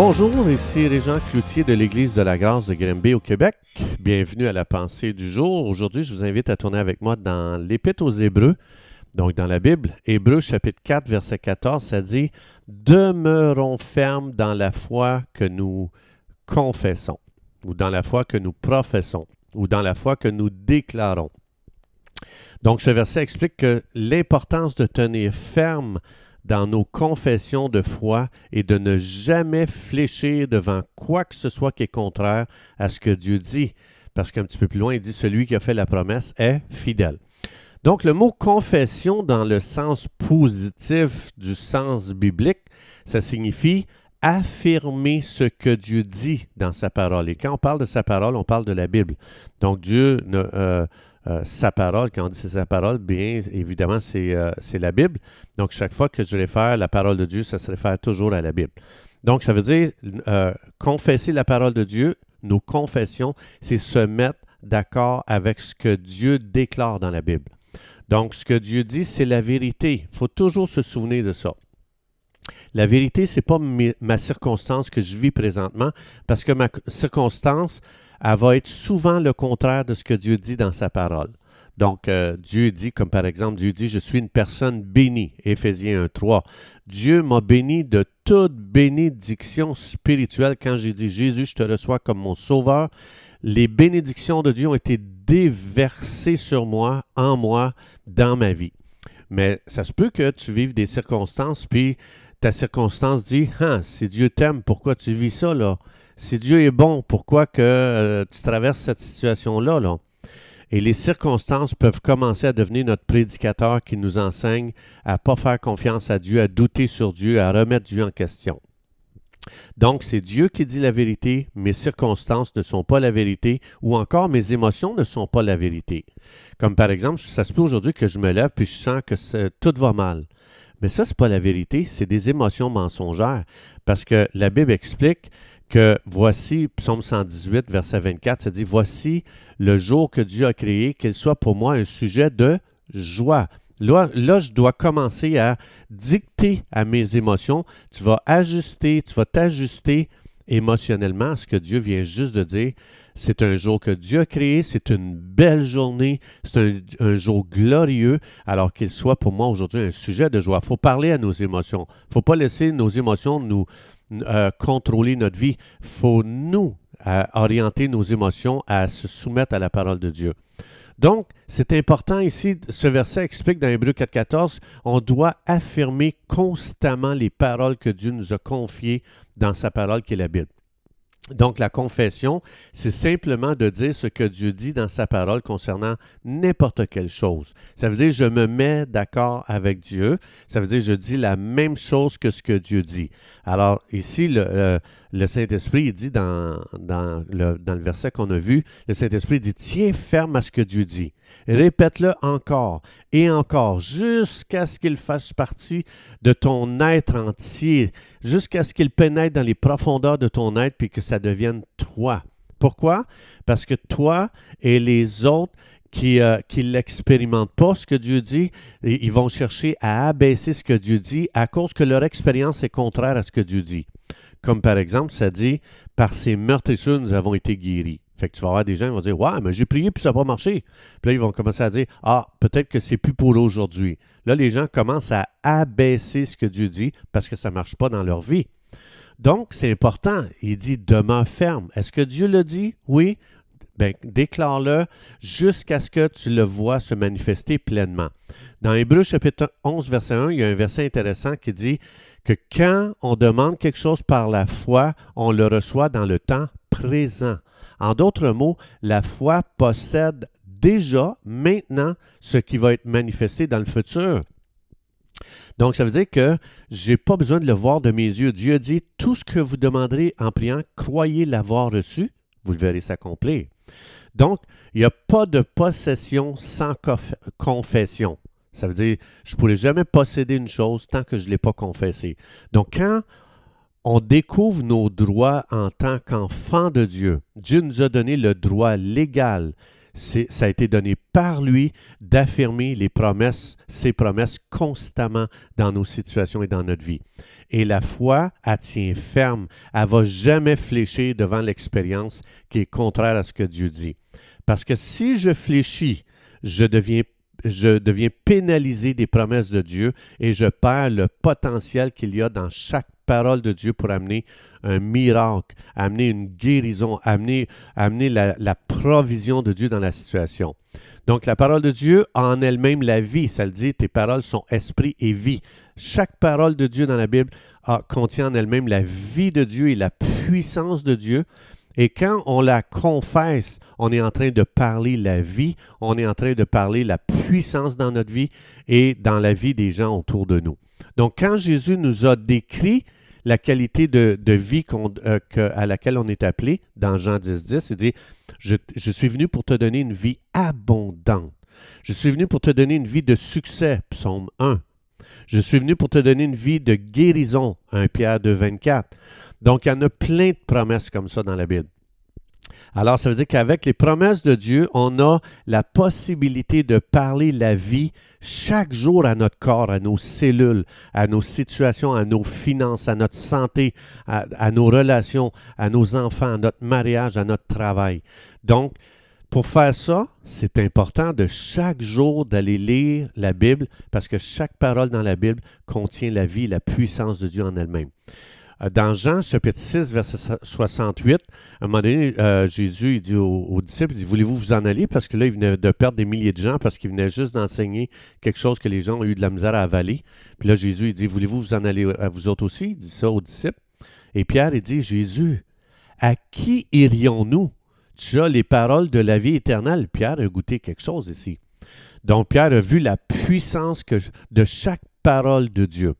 Bonjour, ici Régent Cloutier de l'Église de la Grâce de Grimby au Québec. Bienvenue à la pensée du jour. Aujourd'hui, je vous invite à tourner avec moi dans l'Épître aux Hébreux, donc dans la Bible. Hébreux chapitre 4, verset 14, ça dit Demeurons fermes dans la foi que nous confessons, ou dans la foi que nous professons, ou dans la foi que nous déclarons. Donc, ce verset explique que l'importance de tenir ferme dans nos confessions de foi et de ne jamais fléchir devant quoi que ce soit qui est contraire à ce que Dieu dit. Parce qu'un petit peu plus loin, il dit Celui qui a fait la promesse est fidèle. Donc, le mot confession, dans le sens positif du sens biblique, ça signifie affirmer ce que Dieu dit dans sa parole. Et quand on parle de sa parole, on parle de la Bible. Donc, Dieu ne. Euh, euh, sa parole, quand on dit c'est sa parole, bien évidemment, euh, c'est la Bible. Donc, chaque fois que je réfère la parole de Dieu, ça se réfère toujours à la Bible. Donc, ça veut dire euh, confesser la parole de Dieu, nos confessions, c'est se mettre d'accord avec ce que Dieu déclare dans la Bible. Donc, ce que Dieu dit, c'est la vérité. Il faut toujours se souvenir de ça. La vérité, ce n'est pas ma circonstance que je vis présentement, parce que ma circonstance, elle va être souvent le contraire de ce que Dieu dit dans sa parole. Donc, euh, Dieu dit, comme par exemple, Dieu dit, je suis une personne bénie, Éphésiens 1, 3. Dieu m'a béni de toute bénédiction spirituelle. Quand j'ai dit, Jésus, je te reçois comme mon sauveur, les bénédictions de Dieu ont été déversées sur moi, en moi, dans ma vie. Mais ça se peut que tu vives des circonstances, puis ta circonstance dit, ah, si Dieu t'aime, pourquoi tu vis ça, là? Si Dieu est bon, pourquoi que euh, tu traverses cette situation-là? Là? Et les circonstances peuvent commencer à devenir notre prédicateur qui nous enseigne à ne pas faire confiance à Dieu, à douter sur Dieu, à remettre Dieu en question. Donc, c'est Dieu qui dit la vérité, mes circonstances ne sont pas la vérité, ou encore mes émotions ne sont pas la vérité. Comme par exemple, ça se peut aujourd'hui que je me lève puis je sens que tout va mal. Mais ça, ce n'est pas la vérité, c'est des émotions mensongères. Parce que la Bible explique que voici, psaume 118, verset 24, ça dit, voici le jour que Dieu a créé, qu'il soit pour moi un sujet de joie. Là, là, je dois commencer à dicter à mes émotions. Tu vas ajuster, tu vas t'ajuster émotionnellement à ce que Dieu vient juste de dire. C'est un jour que Dieu a créé, c'est une belle journée, c'est un, jour glorieux, alors qu'il soit pour moi aujourd'hui un sujet de joie. Il faut parler à nos émotions. Il ne faut pas laisser nos émotions nous, euh, contrôler notre vie. Il faut nous euh, orienter nos émotions à se soumettre à la parole de Dieu. Donc, c'est important ici, ce verset explique dans Hébreu 4.14, on doit affirmer constamment les paroles que Dieu nous a confiées dans sa parole qui est la Bible. Donc la confession, c'est simplement de dire ce que Dieu dit dans sa parole concernant n'importe quelle chose. Ça veut dire je me mets d'accord avec Dieu. Ça veut dire je dis la même chose que ce que Dieu dit. Alors ici, le, euh, Saint-Esprit dit dans, dans le verset qu'on a vu, le Saint-Esprit dit Tiens ferme à ce que Dieu dit. Répète-le encore et encore jusqu'à ce qu'il fasse partie de ton être entier, jusqu'à ce qu'il pénètre dans les profondeurs de ton être puis que ça devienne toi. Pourquoi? Parce que toi et les autres qui ne euh, l'expérimentent pas, ce que Dieu dit, ils vont chercher à abaisser ce que Dieu dit à cause que leur expérience est contraire à ce que Dieu dit. Comme par exemple, ça dit, par ces meurtrissures, nous avons été guéris. Fait que tu vas avoir des gens qui vont dire Ouais, mais j'ai prié puis ça n'a pas marché. Puis là, ils vont commencer à dire Ah, peut-être que c'est plus pour aujourd'hui. Là, les gens commencent à abaisser ce que Dieu dit parce que ça ne marche pas dans leur vie. Donc, c'est important. Il dit Demeure ferme. Est-ce que Dieu le dit? Oui. Bien, déclare-le jusqu'à ce que tu le vois se manifester pleinement. Dans Hébreu chapitre 11, verset 1, il y a un verset intéressant qui dit que quand on demande quelque chose par la foi, on le reçoit dans le temps présent. En d'autres mots, la foi possède déjà, maintenant, ce qui va être manifesté dans le futur. Donc, ça veut dire que je n'ai pas besoin de le voir de mes yeux. Dieu dit, tout ce que vous demanderez en priant, croyez l'avoir reçu, vous le verrez s'accomplir. Donc, il n'y a pas de possession sans confession. Ça veut dire, je ne pourrais jamais posséder une chose tant que je ne l'ai pas confessée. Donc, quand on découvre nos droits en tant qu'enfant de Dieu. Dieu nous a donné le droit légal, ça a été donné par lui d'affirmer les promesses, ses promesses constamment dans nos situations et dans notre vie. Et la foi, elle tient ferme. Elle va jamais fléchir devant l'expérience qui est contraire à ce que Dieu dit. Parce que si je fléchis, je deviens je deviens pénalisé des promesses de Dieu et je perds le potentiel qu'il y a dans chaque parole de Dieu pour amener un miracle, amener une guérison, amener, la, provision de Dieu dans la situation. Donc la parole de Dieu en elle-même la vie. Ça le dit, tes paroles sont esprit et vie. Chaque parole de Dieu dans la Bible contient en elle-même la vie de Dieu et la puissance de Dieu. Et quand on la confesse, on est en train de parler la vie, on est en train de parler la puissance dans notre vie et dans la vie des gens autour de nous. Donc quand Jésus nous a décrit la qualité de, vie euh, à laquelle on est appelé dans Jean 10, 10, il dit, je, je suis venu pour te donner une vie abondante. Je suis venu pour te donner une vie de succès, psaume 1. Je suis venu pour te donner une vie de guérison, 1 Pierre 2, 24. Donc, il y en a plein de promesses comme ça dans la Bible. Alors, ça veut dire qu'avec les promesses de Dieu, on a la possibilité de parler la vie chaque jour à notre corps, à nos cellules, à nos situations, à nos finances, à notre santé, à, nos relations, à nos enfants, à notre mariage, à notre travail. Donc, pour faire ça, c'est important de chaque jour d'aller lire la Bible parce que chaque parole dans la Bible contient la vie, la puissance de Dieu en elle-même. Euh, dans Jean chapitre 6, verset 68, à un moment donné, euh, Jésus il dit aux, disciples, il dit, voulez-vous vous en aller? Parce que là, il venait de perdre des milliers de gens parce qu'il venait juste d'enseigner quelque chose que les gens ont eu de la misère à avaler. Puis là, Jésus, il dit, voulez-vous vous en aller à vous autres aussi? Il dit ça aux disciples. Et Pierre, il dit, Jésus, à qui irions-nous? Tu as les paroles de la vie éternelle. Pierre a goûté quelque chose ici. Donc, Pierre a vu la puissance que, de chaque parole de Dieu.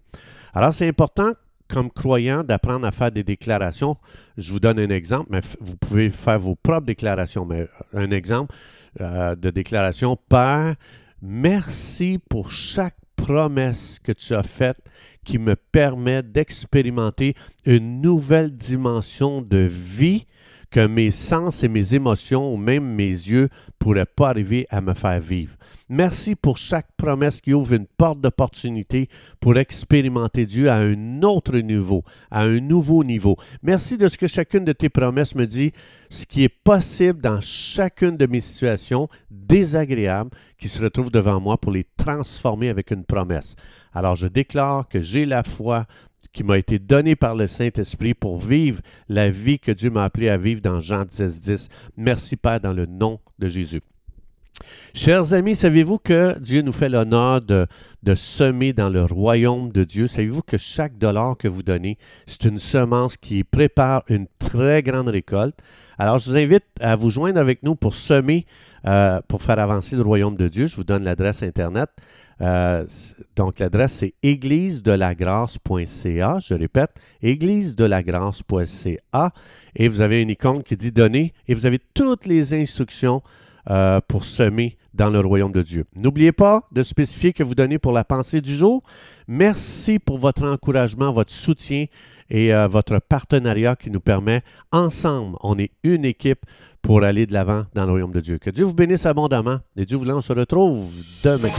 Alors, c'est important comme croyant d'apprendre à faire des déclarations. Je vous donne un exemple, mais vous pouvez faire vos propres déclarations. Mais euh, un exemple euh, de déclaration, Père, merci pour chaque promesse que tu as faite qui me permet d'expérimenter une nouvelle dimension de vie que mes sens et mes émotions ou même mes yeux pourraient pas arriver à me faire vivre. Merci pour chaque promesse qui ouvre une porte d'opportunité pour expérimenter Dieu à un autre niveau, à un nouveau niveau. Merci de ce que chacune de tes promesses me dit, ce qui est possible dans chacune de mes situations désagréables qui se retrouvent devant moi pour les transformer avec une promesse. Alors je déclare que j'ai la foi qui m'a été donnée par le Saint-Esprit pour vivre la vie que Dieu m'a appelé à vivre dans Jean 10, 10. Merci Père dans le nom de Jésus. Chers amis, savez-vous que Dieu nous fait l'honneur de, semer dans le royaume de Dieu? Savez-vous que chaque dollar que vous donnez, c'est une semence qui prépare une très grande récolte? Alors, je vous invite à vous joindre avec nous pour semer, euh, pour faire avancer le royaume de Dieu. Je vous donne l'adresse Internet. Euh, donc, l'adresse, c'est église-de-la-grâce.ca. Je répète, église-de-la-grâce.ca. Et vous avez une icône qui dit donner et vous avez toutes les instructions euh, pour semer dans le royaume de Dieu. N'oubliez pas de spécifier que vous donnez pour la pensée du jour. Merci pour votre encouragement, votre soutien et euh, votre partenariat qui nous permet, ensemble, on est une équipe pour aller de l'avant dans le royaume de Dieu. Que Dieu vous bénisse abondamment et Dieu voulant, on se retrouve demain.